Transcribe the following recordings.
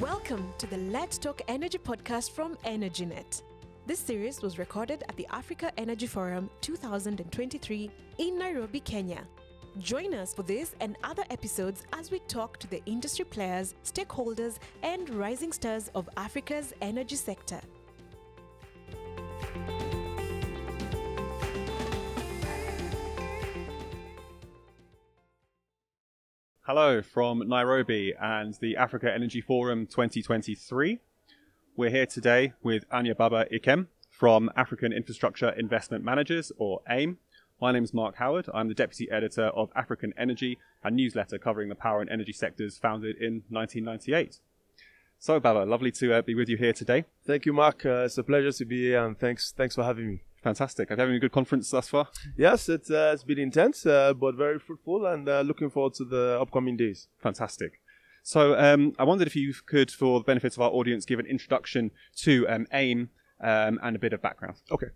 Welcome to the Let's Talk Energy podcast from EnergyNet. This series was recorded at the Africa Energy Forum 2023 in Nairobi, Kenya. Join us for this and other episodes as we talk to the industry players, stakeholders, and rising stars of Africa's energy sector. Hello from Nairobi and the Africa Energy Forum 2023. We're here today with Anyababa Ikem from African Infrastructure Investment Managers, or AIIM. My name is Marc Howard. I'm the Deputy Editor of African Energy, a newsletter covering the power and energy sectors founded in 1998. So, Baba, lovely to uh, be with you here today. Thank you, Mark. Uh, it's a pleasure to be here, and thanks, thanks for having me. Fantastic. Have you had a good conference thus far? Yes, it's, uh, it's been intense, uh, but very fruitful, and uh, looking forward to the upcoming days. Fantastic. So, um, I wondered if you could, for the benefit of our audience, give an introduction to um, AIIM um, and a bit of background. Okay.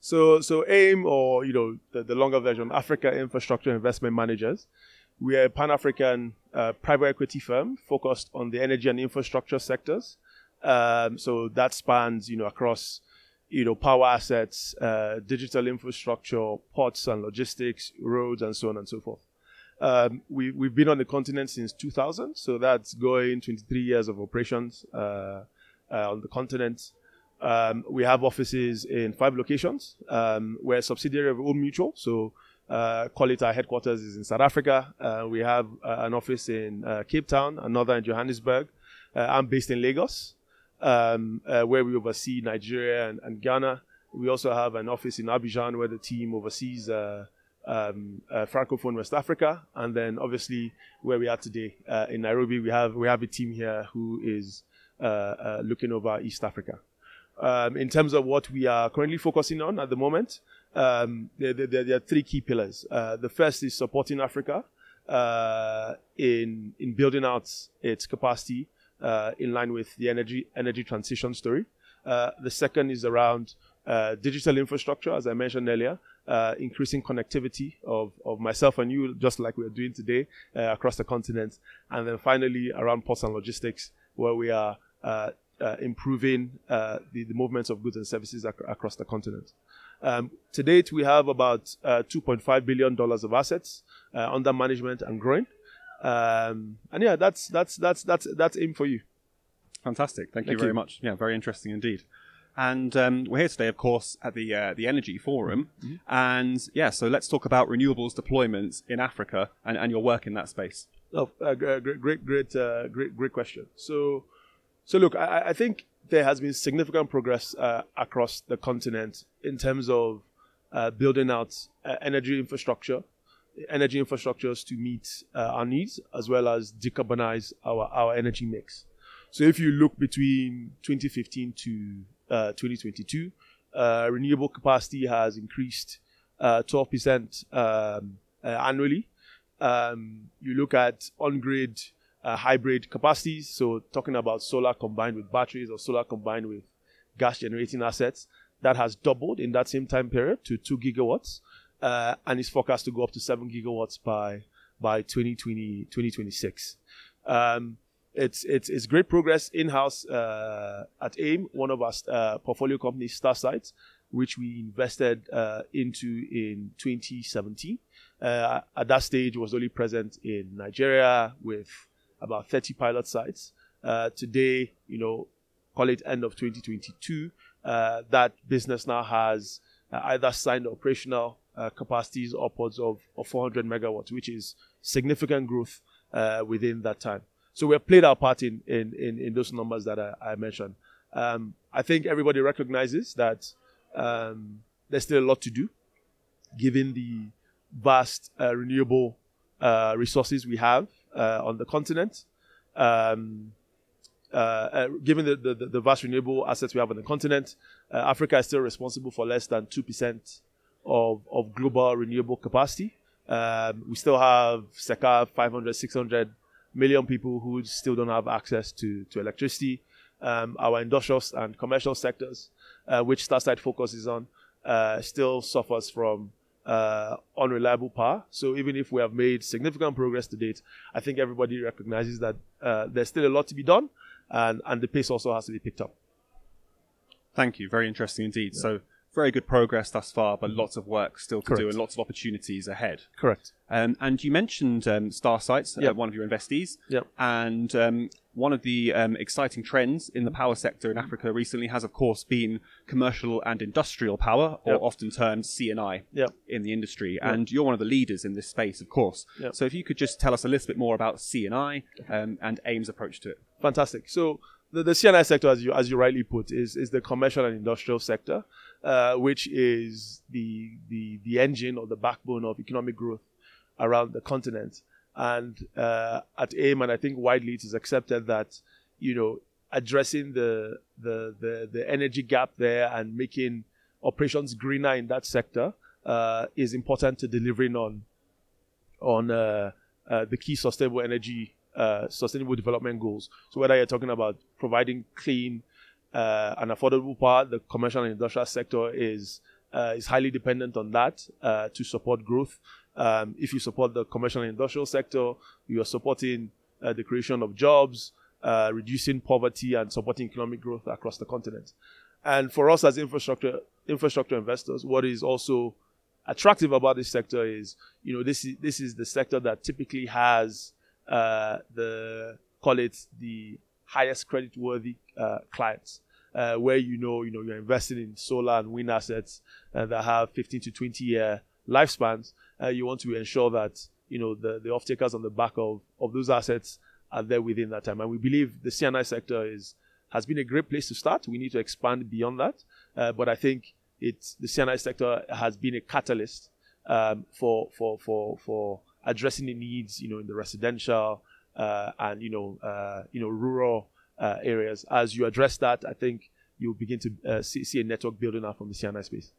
So, so AIIM, or you know, the, the longer version, Africa Infrastructure Investment Managers, we are a Pan-African uh, private equity firm focused on the energy and infrastructure sectors. Um, so that spans, you know, across you know, power assets, uh, digital infrastructure, ports and logistics, roads, and so on and so forth. Um, we, we've been on the continent since 2000, so that's going 23 years of operations uh, uh, on the continent. Um, we have offices in five locations. Um, we're a subsidiary of Old Mutual, so uh, call it our headquarters is in South Africa. Uh, we have uh, an office in uh, Cape Town, another in Johannesburg. I'm based in Lagos um, uh, where we oversee Nigeria and, and, Ghana. We also have an office in Abidjan where the team oversees uh, um, uh, Francophone West Africa, and then obviously where we are today uh, in Nairobi, we have we have a team here who is uh, uh, looking over East Africa. Um, in terms of what we are currently focusing on at the moment, um, there, there, there, are three key pillars. the first is supporting Africa in in building out its capacity uh, in line with the energy energy transition story. Uh, the second is around uh, digital infrastructure, as I mentioned earlier, uh, increasing connectivity of, of myself and you, just like we're doing today uh, across the continent. And then finally, around ports and logistics, where we are uh, improving the, the movements of goods and services ac- across the continent. Um, to date, we have about $2.5 billion of assets under management and growing. Um, and yeah, that's that's that's that's that's AIIM for you. Fantastic. Thank, Thank you very much. Yeah, very interesting indeed. And um, we're here today, of course, at the uh, the Energy Forum. Mm-hmm. And yeah, so let's talk about renewables deployments in Africa and, and your work in that space. Oh, uh, great, great, great, uh, great, great question. So, so look, I, I think there has been significant progress uh, across the continent in terms of uh, building out uh, energy infrastructure, energy infrastructures to meet uh, our needs as well as decarbonize our, our energy mix. So if you look between 2015 to uh, 2022, uh, renewable capacity has increased 12% uh, um, uh, annually. Um, you look at on-grid uh, hybrid capacities, so talking about solar combined with batteries or solar combined with gas generating assets, that has doubled in that same time period to 2 gigawatts uh, and is forecast to go up to 7 gigawatts by by 2020 2026. Um, it's, it's, it's great progress in house uh, at AIIM, one of our uh, portfolio companies, Starsight, which we invested uh, into in 2017. Uh, at that stage, was only present in Nigeria with about 30 pilot sites. Uh, today, you know, call it end of 2022, uh, that business now has either signed operational uh, capacities upwards of, of 400 megawatts, which is significant growth uh, within that time. So we have played our part in, in, in, in those numbers that I, I mentioned. Um, I think everybody recognizes that um, there's still a lot to do, given the vast uh, renewable uh, resources we have uh, on the continent. Um, uh, uh, given the, the, the, vast renewable assets we have on the continent, uh, Africa is still responsible for less than 2% of, of global renewable capacity. Um, we still have circa 500, 600 million people who still don't have access to, to electricity. Um, our industrial and commercial sectors, uh, which Starsight focuses on, uh, still suffers from uh, unreliable power. So even if we have made significant progress to date, I think everybody recognizes that uh, there's still a lot to be done. and and the pace also has to be picked up. Thank you. Very interesting indeed. So very good progress thus far, but lots of work still to do and lots of opportunities ahead. Correct. Um, and you mentioned um, Starsight, uh, one of your investees. Yep. And um, one of the um, exciting trends in the power sector in Africa recently has, of course, been commercial and industrial power, or Yep. often termed C&I Yep. in the industry. And you're one of the leaders in this space, of course. Yep. So if you could just tell us a little bit more about C&I um, and AIIM's approach to it. Fantastic. So the, the C&I sector, as you as you rightly put, is is the commercial and industrial sector, uh, which is the the the engine or the backbone of economic growth around the continent. And uh, at AIIM, and I think widely it is accepted that you know addressing the the the, the energy gap there and making operations greener in that sector uh, is important to delivering on on uh, uh, the key sustainable energy, uh, sustainable development goals. So whether you're talking about providing clean uh, and affordable power, the commercial and industrial sector is uh, is highly dependent on that uh, to support growth. Um, if you support the commercial and industrial sector, you are supporting uh, the creation of jobs, uh, reducing poverty, and supporting economic growth across the continent. And for us as infrastructure infrastructure investors, what is also attractive about this sector is, you know, this is this is the sector that typically has uh, the call it the highest credit worthy uh, clients, uh, where you know you know you're investing in solar and wind assets uh, that have 15 to 20 year lifespans. Uh, you want to ensure that you know the the off takers on the back of of those assets are there within that time. And we believe the C&I sector is has been a great place to start. We need to expand beyond that, uh, but I think it's the C&I sector has been a catalyst um, for for for for addressing the needs, you know, in the residential uh, and you know uh, you know rural uh, areas. As you address that, I think you'll begin to uh, see, see a network building up from the C&I space.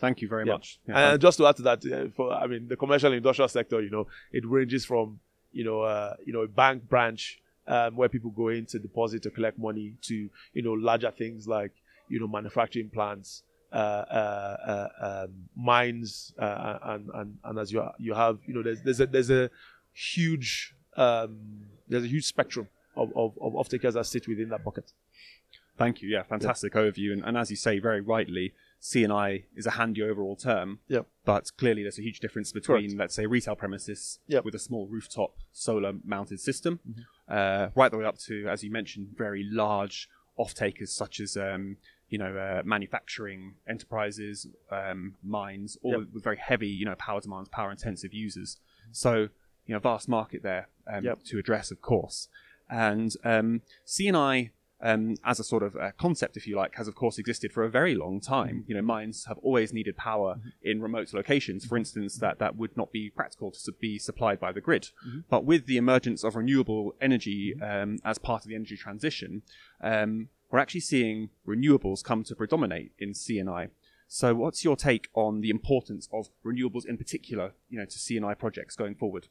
Thank you very Yeah. much. Yeah, And just to add to that, uh, for I mean, the commercial industrial sector, you know, it ranges from you know uh, you know a bank branch um, where people go in to deposit to collect money to you know larger things like you know manufacturing plants. Uh, uh, uh, um, mines uh, and, and and as you you have you know there's there's a there's a huge um, there's a huge spectrum of, of, of off takers that sit within that bucket. Thank you. Yeah, fantastic overview. And, and as you say very rightly, C&I is a handy overall term. Yep. But clearly, there's a huge difference between, Correct. let's say, retail premises with a small rooftop solar mounted system, Mm-hmm. uh, right the way up to, as you mentioned, very large off takers such as. Um, you know, uh, manufacturing enterprises, um, mines, all Yep. with, with very heavy, you know, power demands, power intensive users. So, you know, vast market there um, Yep. to address, of course. And um, C&I, um, as a sort of uh, concept, if you like, has of course existed for a very long time. You know, mines have always needed power in remote locations, for instance, that that would not be practical to be supplied by the grid. But with the emergence of renewable energy um, as part of the energy transition, um, we're actually seeing renewables come to predominate in C&I. So, what's your take on the importance of renewables in particular, you know, to C&I projects going forward?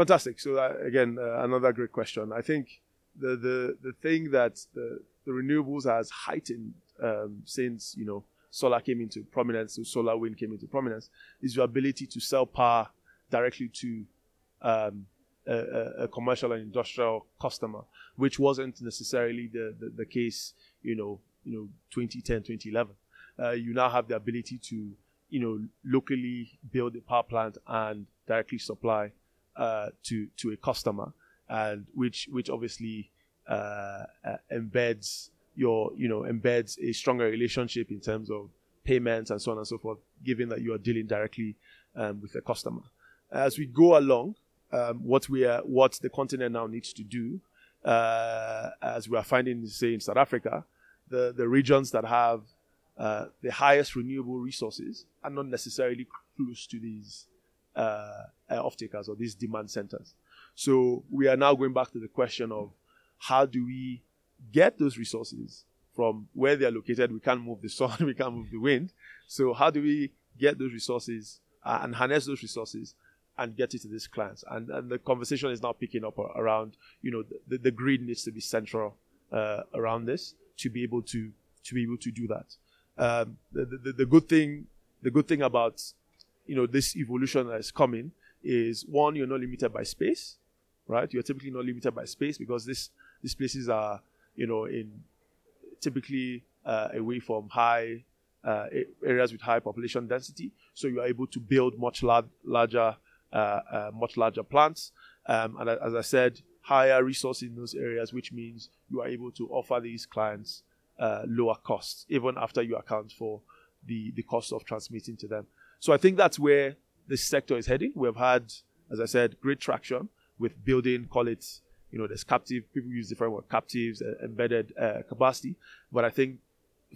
Fantastic. So uh, again, uh, another great question. I think the the the thing that the, the renewables has heightened um, since you know solar came into prominence, so solar wind came into prominence, is your ability to sell power directly to um, a, a, a commercial and industrial customer, which wasn't necessarily the, the, the case, you know, you know, 2010, 2011. Uh, you now have the ability to, you know, locally build a power plant and directly supply uh, to to a customer, and which which obviously uh, uh, embeds your you know embeds a stronger relationship in terms of payments and so on and so forth, given that you are dealing directly um, with the customer. As we go along, um, what we are what the continent now needs to do, uh, as we are finding say in South Africa, the the regions that have uh, the highest renewable resources are not necessarily close to these uh, uh, off-takers or these demand centers. So we are now going back to the question of how do we get those resources from where they are located? We can't move the sun, we can't move the wind. So how do we get those resources uh, and harness those resources and get it to these clients? And, and the conversation is now picking up around, you know, the, the grid needs to be central uh, around this to be able to to be able to do that. Um, the, the, the good thing the good thing about you know this evolution that is coming is one you're not limited by space right you're typically not limited by space because this these places are you know, in typically uh, away from high uh, areas with high population density. So you are able to build much lar- larger, uh, uh, much larger plants. Um, and as I said, higher resource in those areas, which means you are able to offer these clients uh, lower costs, even after you account for the, the cost of transmitting to them. So I think that's where this sector is heading. We've had, as I said, great traction with building, call it, you know, there's captive, people use the word, captives, uh, embedded uh, capacity. But I think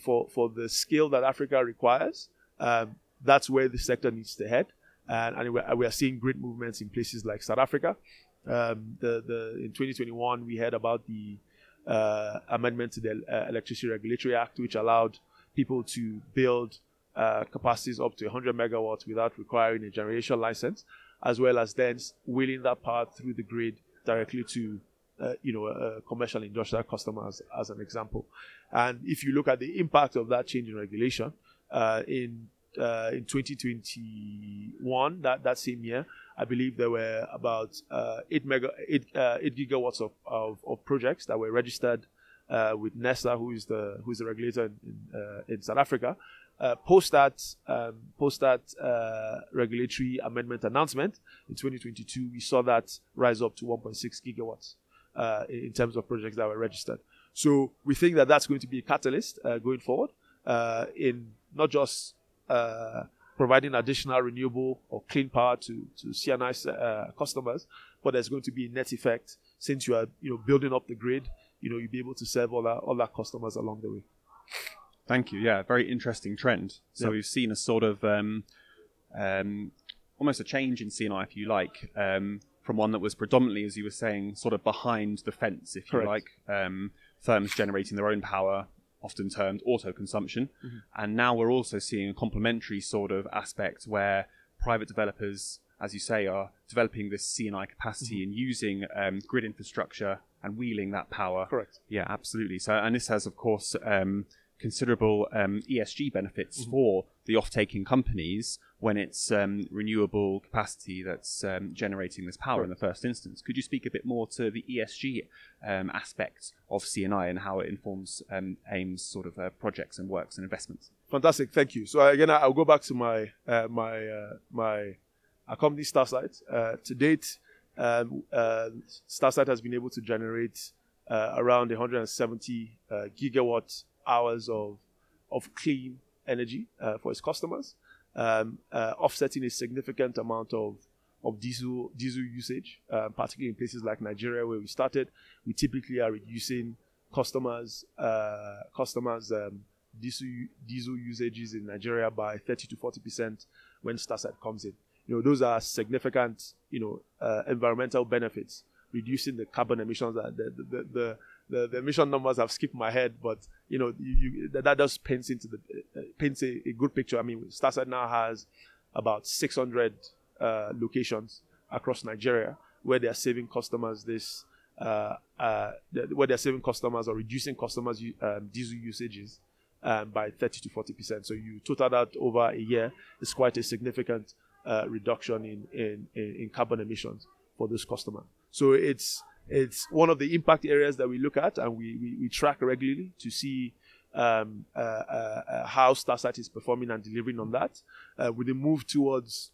for, for the scale that Africa requires, um, that's where the sector needs to head. And, and we are seeing great movements in places like South Africa. Um, the, the, in 2021, we heard about the uh, amendment to the uh, Electricity Regulatory Act, which allowed people to build uh, capacities up to 100 megawatts without requiring a generation license, as well as then wheeling that power through the grid directly to uh, you know, uh, commercial industrial customers as an example. And if you look at the impact of that change in regulation uh, in uh, in 2021, that, that same year, I believe there were about uh, eight mega eight, uh, eight gigawatts of, of, of, projects that were registered with NERSA, who is the who is the regulator in, in, in South Africa. Post that um, post that regulatory amendment announcement in 2022, we saw that rise up to 1.6 gigawatts uh, in terms of projects that were registered. So we think that that's going to be a catalyst uh, going forward uh, in not just uh, providing additional renewable or clean power to to C&I uh, customers, but there's going to be a net effect since you are you know building up the grid. You know you'll be able to serve all our all our customers along the way. Thank you. Yeah, very interesting trend. So we've seen a sort of um, um, almost a change in C&I, if you like. Um, from one that was predominantly, as you were saying, sort of behind the fence, if you Correct. like, um, firms generating their own power, often termed auto consumption. Mm-hmm. And now we're also seeing a complementary sort of aspect where private developers, as you say, are developing this C&I capacity mm-hmm. and using um, grid infrastructure and wheeling that power. Correct. Yeah, absolutely. So, and this has, of course, um, considerable um, ESG benefits mm-hmm. for the off-taking companies when it's um, renewable capacity that's um, generating this power right. in the first instance. Could you speak a bit more to the ESG um, aspect of C&I and how it informs um, AIIM's sort of uh, projects and works and investments? Fantastic, thank you. So again, I'll go back to my uh, my uh, my company Starsight. Uh, to date, um, uh, Starsight has been able to generate uh, around 170 gigawatt hours of of clean energy for its customers um, uh, offsetting a significant amount of of diesel diesel usage, uh, particularly in places like Nigeria where we started. We typically are reducing customers uh, customers um, diesel diesel usages in Nigeria by 30 to 40 percent when Starsight comes in. You know those are significant you know uh, environmental benefits, reducing the carbon emissions that the, the the, the emission numbers have skipped my head, but you know, you, you, that, does paints into the uh, paints a, a, good picture. I mean, Starsight now has about 600 uh, locations across Nigeria where they are saving customers this, uh, uh where they are saving customers or reducing customers' um, diesel usages um, by 30 to 40 percent. So you total that over a year, it's quite a significant uh, reduction in, in, in carbon emissions for this customer. So it's it's one of the impact areas that we look at and we, we, we track regularly to see um, uh, uh, uh how Starsight is performing and delivering on that. Uh, with the move towards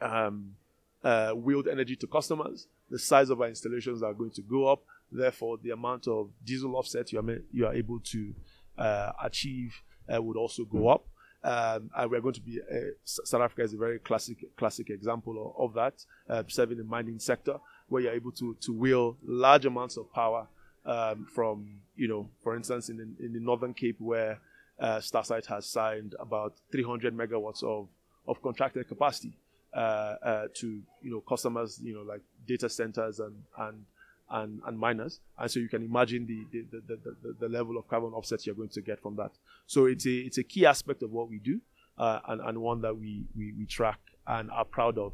um, uh, wheeled energy to customers, the size of our installations are going to go up. Therefore, the amount of diesel offset you are, you are able to uh, achieve would also go up. Um, and we're going to be South Africa is a very classic classic example of, of that, serving the mining sector where you're able to to wheel large amounts of power um, from you know, for instance, in the, in the Northern Cape where uh, Starsight has signed about 300 megawatts of of contracted capacity uh, uh, to you know customers, you know, like data centers and and and, and miners. And so you can imagine the the, the, the, the level of carbon offsets you're going to get from that. So it's a it's a key aspect of what we do uh, and, and one that we, we, we track and are proud of.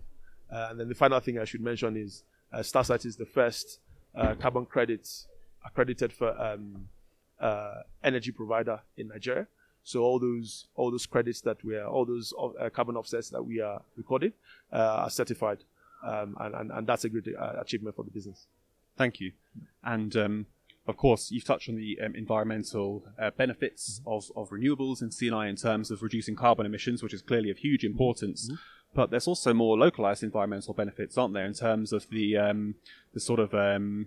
Uh, and then the final thing I should mention is uh, Starsight is the first uh, carbon credits accredited for um, uh, energy provider in Nigeria. So all those all those credits that we are all those uh, carbon offsets that we are recording uh, are certified, um, and, and, and that's a great uh, achievement for the business. Thank you. And um, of course, you've touched on the um, environmental uh, benefits Mm-hmm. of, of renewables in C&I in terms of reducing carbon emissions, which is clearly of huge importance. Mm-hmm. But there's also more localized environmental benefits, aren't there, in terms of the um, the sort of um,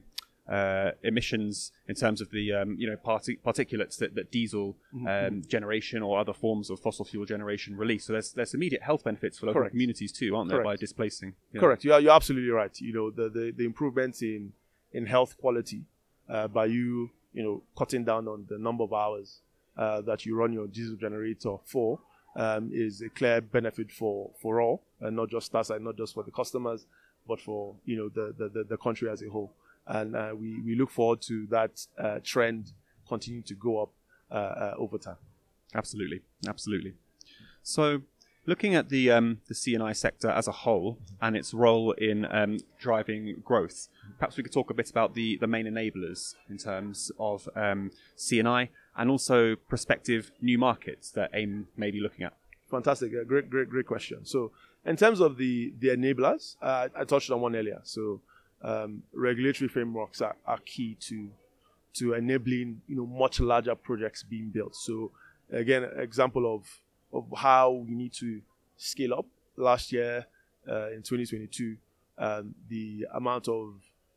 uh, emissions, in terms of the um, you know partic- particulates that, that diesel Mm-hmm. um, generation or other forms of fossil fuel generation release. So there's there's immediate health benefits for local Correct. communities too, aren't there, by Correct. displacing? Yeah. Correct. You are, you're absolutely right. You know, the, the, the improvements in, in health quality uh, by you, you know, cutting down on the number of hours uh, that you run your diesel generator for um, is a clear benefit for, for all, and not just us, and not just for the customers, but for, you know, the, the, the, the country as a whole. And uh, we, we look forward to that uh, trend continuing to go up uh, uh, over time. Absolutely, absolutely. So, looking at the um, the C&I sector as a whole and its role in um, driving growth, perhaps we could talk a bit about the the main enablers in terms of um, CNI and also prospective new markets that AIIM may be looking at. Fantastic. Uh, great, great, great question. So, in terms of the the enablers, uh, I touched on one earlier. So, um, regulatory frameworks are, are key to to enabling you know much larger projects being built. So, again, example of of how we need to scale up. Last year, uh, in 2022, um, the amount of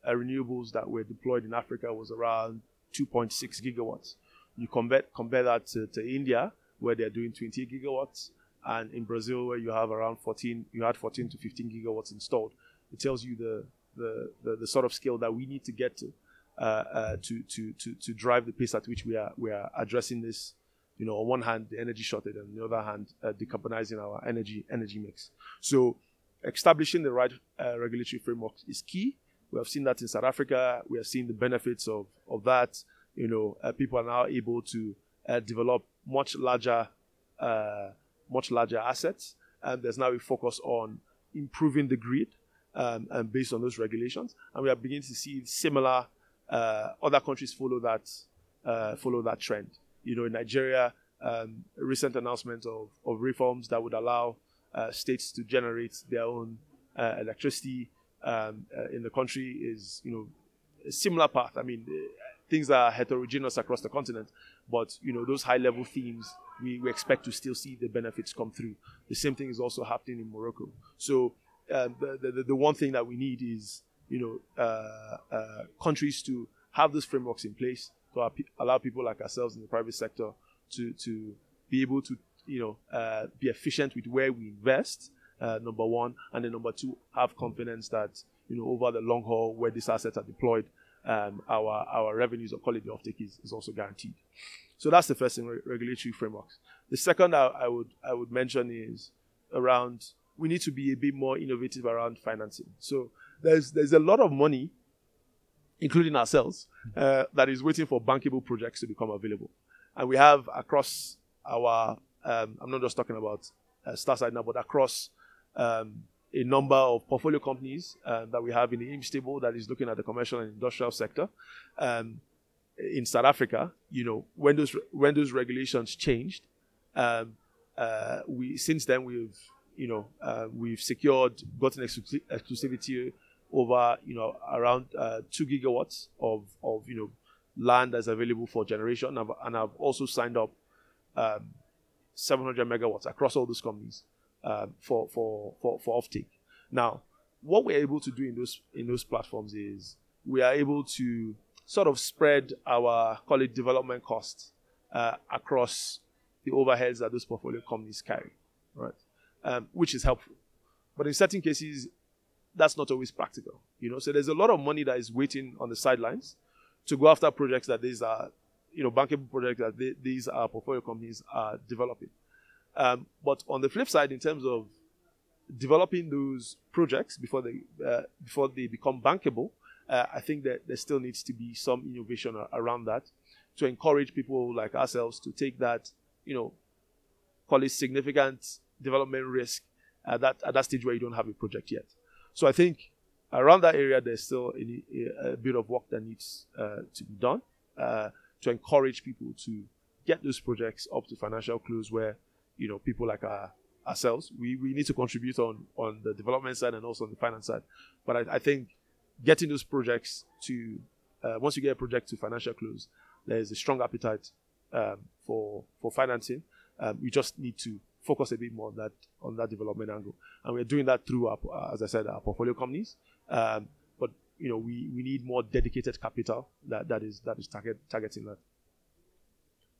renewables that were deployed in Africa was around 2.6 gigawatts. You compare compare that to, to India, where they're doing 20 gigawatts, and in Brazil, where you have around 14, you had 14 to 15 gigawatts installed. It tells you the the, the, the sort of scale that we need to get to, uh, uh, to, to to to drive the pace at which we are we are addressing this. You know, on one hand, the energy shortage, and on the other hand, uh, decarbonizing our energy energy mix. So, establishing the right uh, regulatory framework is key. We have seen that in South Africa. We have seen the benefits of of that. You know, uh, people are now able to uh, develop much larger, uh, much larger assets, and there's now a focus on improving the grid, um, and based on those regulations, and we are beginning to see similar uh, other countries follow that uh, follow that trend. You know, in Nigeria, um, recent announcement of, of reforms that would allow uh, states to generate their own electricity um, in the country is, you know, a similar path. I mean, things are heterogeneous across the continent, but you know, those high-level themes, we, we expect to still see the benefits come through. The same thing is also happening in Morocco. So um, the, the the one thing that we need is, you know, uh, uh, countries to have those frameworks in place to allow people like ourselves in the private sector to to be able to you know uh, be efficient with where we invest. Uh, number one, and then number two, have confidence that you know over the long haul, where these assets are deployed, um, our our revenues or quality of offtake is, is also guaranteed. So that's the first thing, re- regulatory frameworks. The second I, I would I would mention is around we need to be a bit more innovative around financing. So there's there's a lot of money, including ourselves, uh, that is waiting for bankable projects to become available, and we have across our um, I'm not just talking about uh, Starsight now, but across um, a number of portfolio companies uh, that we have in the IMS table that is looking at the commercial and industrial sector. Um, in South Africa, you know, when those when those regulations changed, um, uh, we since then we've you know uh, we've secured gotten exclusi- exclusivity over you know around uh, two gigawatts of of you know land that's available for generation, and I've, and I've also signed up um, 700 megawatts across all those companies um, for for for for offtake. Now, what we're able to do in those in those platforms is we are able to sort of spread our call it development costs uh, across the overheads that those portfolio companies carry, right? Um, which is helpful. But in certain cases, that's not always practical. You know, so there's a lot of money that is waiting on the sidelines to go after projects that these are, you know, bankable projects that they, these are portfolio companies are developing. Um, but on the flip side, in terms of developing those projects before they uh, before they become bankable, uh, I think that there still needs to be some innovation around that to encourage people like ourselves to take that, you know, call it significant development risk at that at that stage where you don't have a project yet. So I think around that area there's still a, a, bit of work that needs uh, to be done uh, to encourage people to get those projects up to financial close where you know people like our, ourselves we, we need to contribute on on the development side and also on the finance side but I, I think getting those projects to uh, once you get a project to financial close, there is a strong appetite um, for for financing. Um, we just need to focus a bit more on that on that development angle, and we're doing that through our, as I said, our portfolio companies. Um, but you know, we, we need more dedicated capital that, that is that is target, targeting that.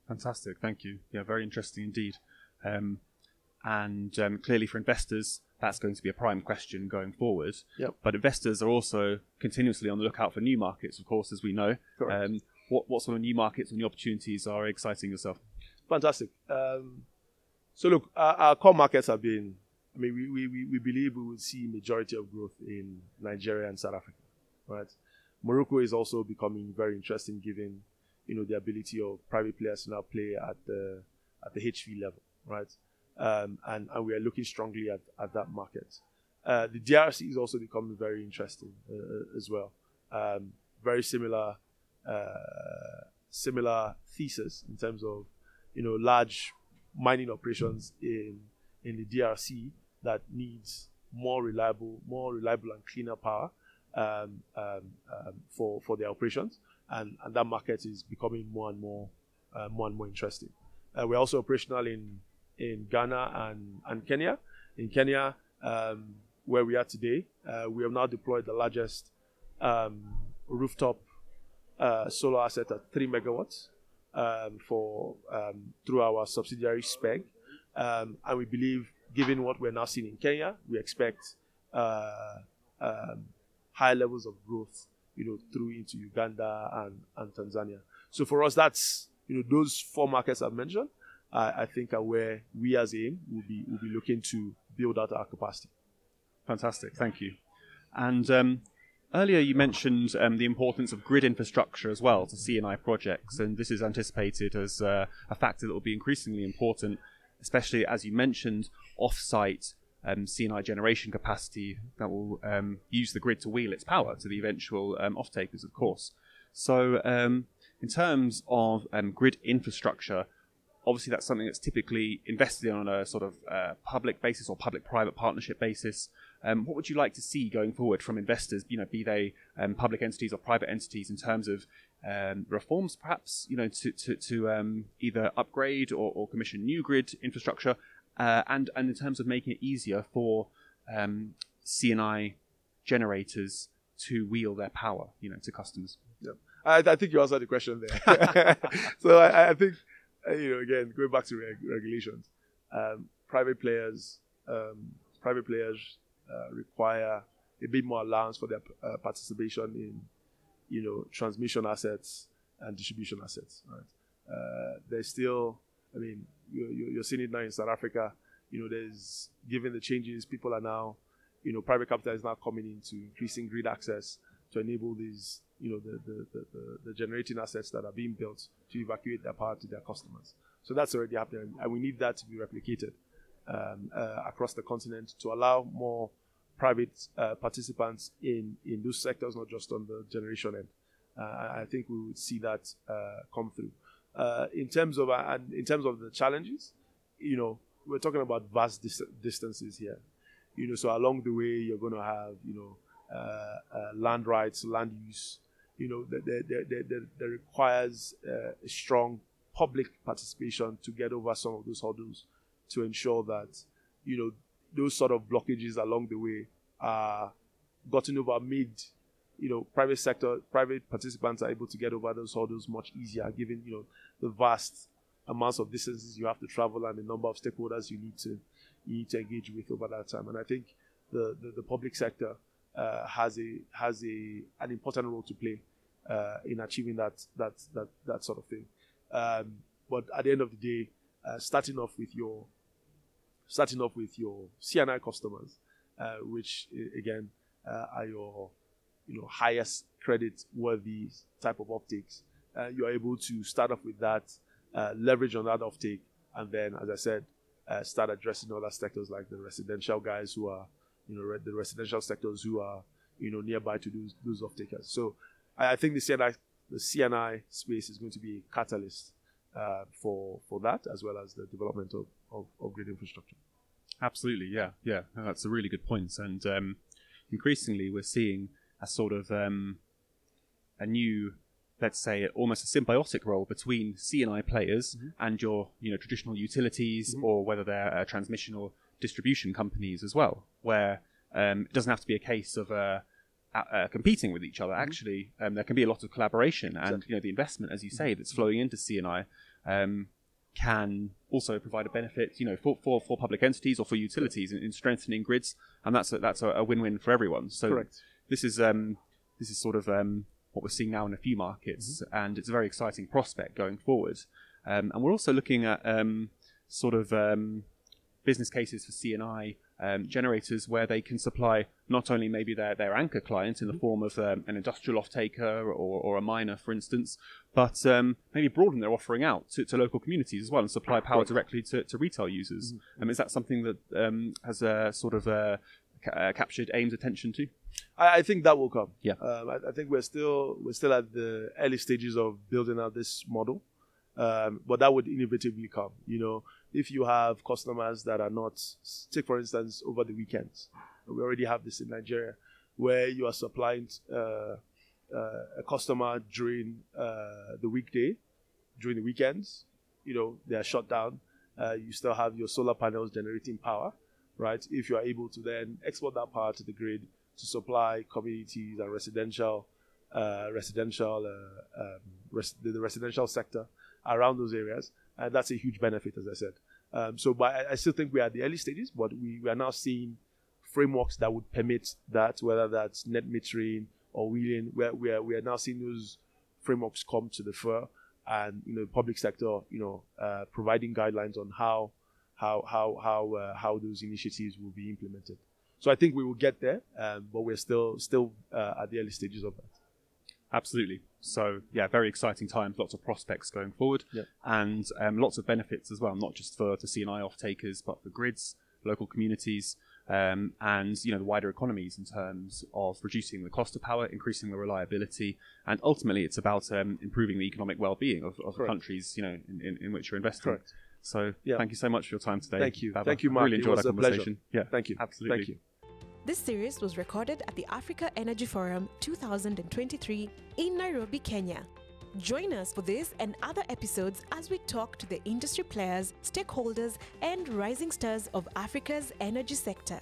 Fantastic, thank you. Yeah, very interesting indeed. Um, and um, clearly, for investors, that's going to be a prime question going forward. Yep. But investors are also continuously on the lookout for new markets, of course, as we know. Um, what, what sort of new markets and new opportunities are exciting yourself? Fantastic. Um, so look, our, our, core markets have been. I mean, we, we, we believe we will see majority of growth in Nigeria and South Africa, right? Morocco is also becoming very interesting, given you know the ability of private players to now play at the at the HV level, right? Um, and, and we are looking strongly at, at that market. Uh, the DRC is also becoming very interesting uh, as well. Um, very similar uh, similar thesis in terms of you know large mining operations in in the DRC that needs more reliable, more reliable and cleaner power um, um, um, for for their operations, and, and that market is becoming more and more uh, more and more interesting. Uh, we're also operational in in Ghana and, and Kenya. In Kenya, um, where we are today, uh, we have now deployed the largest um, rooftop uh, solar asset at 3 megawatts um, for um, through our subsidiary SPEG. Um, and we believe, given what we're now seeing in Kenya, we expect uh, um, high levels of growth, you know, through into Uganda and, and Tanzania. So for us, that's you know those four markets I've mentioned I, I think are where we as AIIM will be will be looking to build out our capacity. Fantastic, thank you. And um, earlier you mentioned um, the importance of grid infrastructure as well to C&I projects, and this is anticipated as uh, a factor that will be increasingly important, especially as you mentioned, off-site um, C&I generation capacity that will um, use the grid to wheel its power to the eventual um, off-takers, of course. So, um, in terms of um, grid infrastructure, obviously that's something that's typically invested in on a sort of uh, public basis or public-private partnership basis. Um, what would you like to see going forward from investors? You know, be they um, public entities or private entities, in terms of um, reforms, perhaps you know, to to, to um, either upgrade or, or, commission new grid infrastructure, uh, and and in terms of making it easier for um, C&I generators to wheel their power, you know, to customers. Yeah. I, I think you answered the question there. so I, I think you know, again, going back to reg- regulations, um, private players, um, private players uh, require a bit more allowance for their uh, participation in, you know, transmission assets and distribution assets. Right? Uh, there's still, I mean, you're, you're seeing it now in South Africa. You know, there's given the changes, people are now, you know, private capital is now coming into increasing grid access to enable these you know the, the, the, the, generating assets that are being built to evacuate their power to their customers. So that's already happening, and we need that to be replicated um, uh, across the continent to allow more private uh, participants in in those sectors, not just on the generation end. Uh, I think we would see that uh, come through. Uh, in terms of uh, in terms of the challenges, you know, we're talking about vast dis- distances here. You know, so along the way, you're going to have you know land rights, land use you know, that, that, that, that requires uh, a strong public participation to get over some of those hurdles to ensure that, you know, those sort of blockages along the way are gotten over, made, you know, private sector, private participants are able to get over those hurdles much easier, given, you know, the vast amounts of distances you have to travel and the number of stakeholders you need to you need to engage with over that time. And I think the, the, the public sector uh, has a has a an important role to play uh, in achieving that that that that sort of thing. Um, but at the end of the day, uh, starting off with your starting off with your C&I customers, uh, which again uh, are your you know highest credit worthy type of optics, uh, you're able to start off with that, uh, leverage on that offtake, and then, as I said, start addressing other sectors like the residential guys who are you know the residential sectors who are you know nearby to those those off takers. So I, I think the C&I the C&I space is going to be a catalyst uh, for for that as well as the development of, of, of grid infrastructure. Absolutely, yeah, yeah, that's a really good point. And um, increasingly, we're seeing a sort of um, a new, let's say, almost a symbiotic role between C&I players and your you know traditional utilities, or whether they're uh, transmission or distribution companies as well, where um, it doesn't have to be a case of uh, uh, competing with each other. Actually, um, there can be a lot of collaboration, and you know the investment, as you say, that's flowing into C&I. Um, can also provide a benefit, you know, for, for, for public entities or for utilities in, in strengthening grids, and that's a, that's a, a win-win for everyone. So Correct. this is um, this is sort of um, what we're seeing now in a few markets, and it's a very exciting prospect going forward. Um, and we're also looking at um, sort of um, business cases for C&I um, generators where they can supply not only maybe their, their anchor client in the form of um, an industrial off-taker or, or a miner, for instance, but um, maybe broaden their offering out to, to local communities as well and supply power directly to, to retail users. Um, is that something that um, has uh, sort of uh, ca- uh, captured AIIM's attention to? I, I think that will come. Yeah. Um, I, I think we're still we're still at the early stages of building out this model, um, but that would innovatively come. You know, if you have customers that are not, take for instance, over the weekends, we already have this in Nigeria, where you are supplying uh, uh, a customer during uh, the weekday, during the weekends. You know, they are shut down. Uh, you still have your solar panels generating power, right? If you are able to then export that power to the grid to supply communities and residential, uh, residential, uh, um, res- the residential sector around those areas, and that's a huge benefit, as I said. Um, so, but I, I still think we are at the early stages, but we, we are now seeing frameworks that would permit that, whether that's net metering or wheeling, where we are, we are now seeing those frameworks come to the fore, and you know, the public sector, you know, uh, providing guidelines on how how how how uh, how those initiatives will be implemented. So I think we will get there, um, but we're still still uh, at the early stages of that. Absolutely. So yeah, very exciting times. Lots of prospects going forward, Yeah. and um, lots of benefits as well. Not just for the C&I off takers, but for grids, local communities, um, and you know the wider economies in terms of reducing the cost of power, increasing the reliability, and ultimately it's about um, improving the economic well-being of, of the countries you know in, in, in which you're investing. Correct. So Yeah. thank you so much for your time today. Thank you. Baba. Thank you, I Marc. Really It was that a pleasure. Yeah. Thank you. Absolutely. Thank you. This series was recorded at the Africa Energy Forum 2023 in Nairobi, Kenya. Join us for this and other episodes as we talk to the industry players, stakeholders, and rising stars of Africa's energy sector.